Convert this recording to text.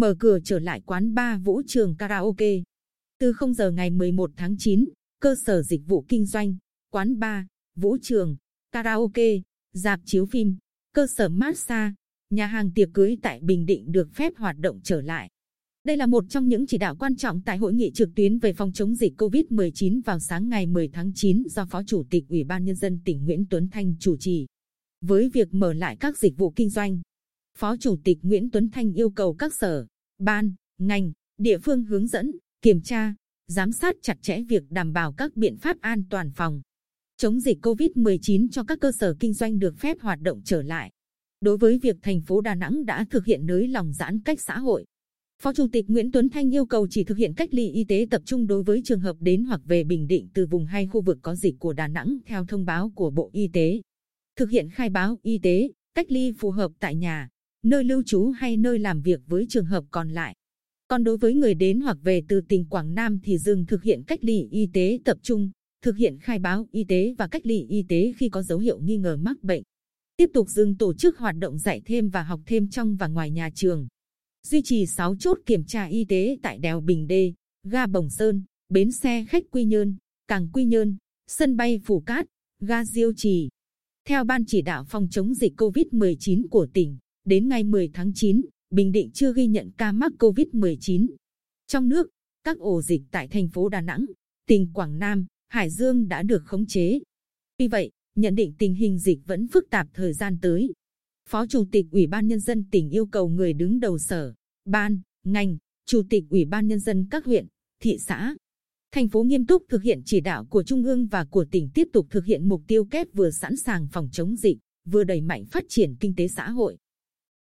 mở cửa trở lại quán bar vũ trường karaoke. Từ 0 giờ ngày 11 tháng 9, cơ sở dịch vụ kinh doanh, quán bar, vũ trường, karaoke, dạp chiếu phim, cơ sở massage, nhà hàng tiệc cưới tại Bình Định được phép hoạt động trở lại. Đây là một trong những chỉ đạo quan trọng tại hội nghị trực tuyến về phòng chống dịch COVID-19 vào sáng ngày 10 tháng 9 do Phó Chủ tịch Ủy ban Nhân dân tỉnh Nguyễn Tuấn Thanh chủ trì. Với việc mở lại các dịch vụ kinh doanh, Phó Chủ tịch Nguyễn Tuấn Thanh yêu cầu các sở, ban, ngành, địa phương hướng dẫn, kiểm tra, giám sát chặt chẽ việc đảm bảo các biện pháp an toàn phòng chống dịch COVID-19 cho các cơ sở kinh doanh được phép hoạt động trở lại. Đối với việc thành phố Đà Nẵng đã thực hiện nới lỏng giãn cách xã hội, Phó Chủ tịch Nguyễn Tuấn Thanh yêu cầu chỉ thực hiện cách ly y tế tập trung đối với trường hợp đến hoặc về Bình Định từ vùng hay khu vực có dịch của Đà Nẵng theo thông báo của Bộ Y tế. Thực hiện khai báo y tế, cách ly phù hợp tại nhà, nơi lưu trú hay nơi làm việc với trường hợp còn lại. Còn đối với người đến hoặc về từ tỉnh Quảng Nam thì dừng thực hiện cách ly y tế tập trung, thực hiện khai báo y tế và cách ly y tế khi có dấu hiệu nghi ngờ mắc bệnh. Tiếp tục dừng tổ chức hoạt động dạy thêm và học thêm trong và ngoài nhà trường. Duy trì 6 chốt kiểm tra y tế tại đèo Bình Đê, ga Bồng Sơn, bến xe khách Quy Nhơn, cảng Quy Nhơn, sân bay Phủ Cát, ga Diêu Trì. Theo Ban chỉ đạo phòng chống dịch COVID-19 của tỉnh, đến ngày 10 tháng 9, Bình Định chưa ghi nhận ca mắc COVID-19. Trong nước, các ổ dịch tại thành phố Đà Nẵng, tỉnh Quảng Nam, Hải Dương đã được khống chế. Vì vậy, nhận định tình hình dịch vẫn phức tạp thời gian tới. Phó Chủ tịch Ủy ban Nhân dân tỉnh yêu cầu người đứng đầu sở, ban, ngành, Chủ tịch Ủy ban Nhân dân các huyện, thị xã, thành phố nghiêm túc thực hiện chỉ đạo của Trung ương và của tỉnh tiếp tục thực hiện mục tiêu kép vừa sẵn sàng phòng chống dịch, vừa đẩy mạnh phát triển kinh tế xã hội.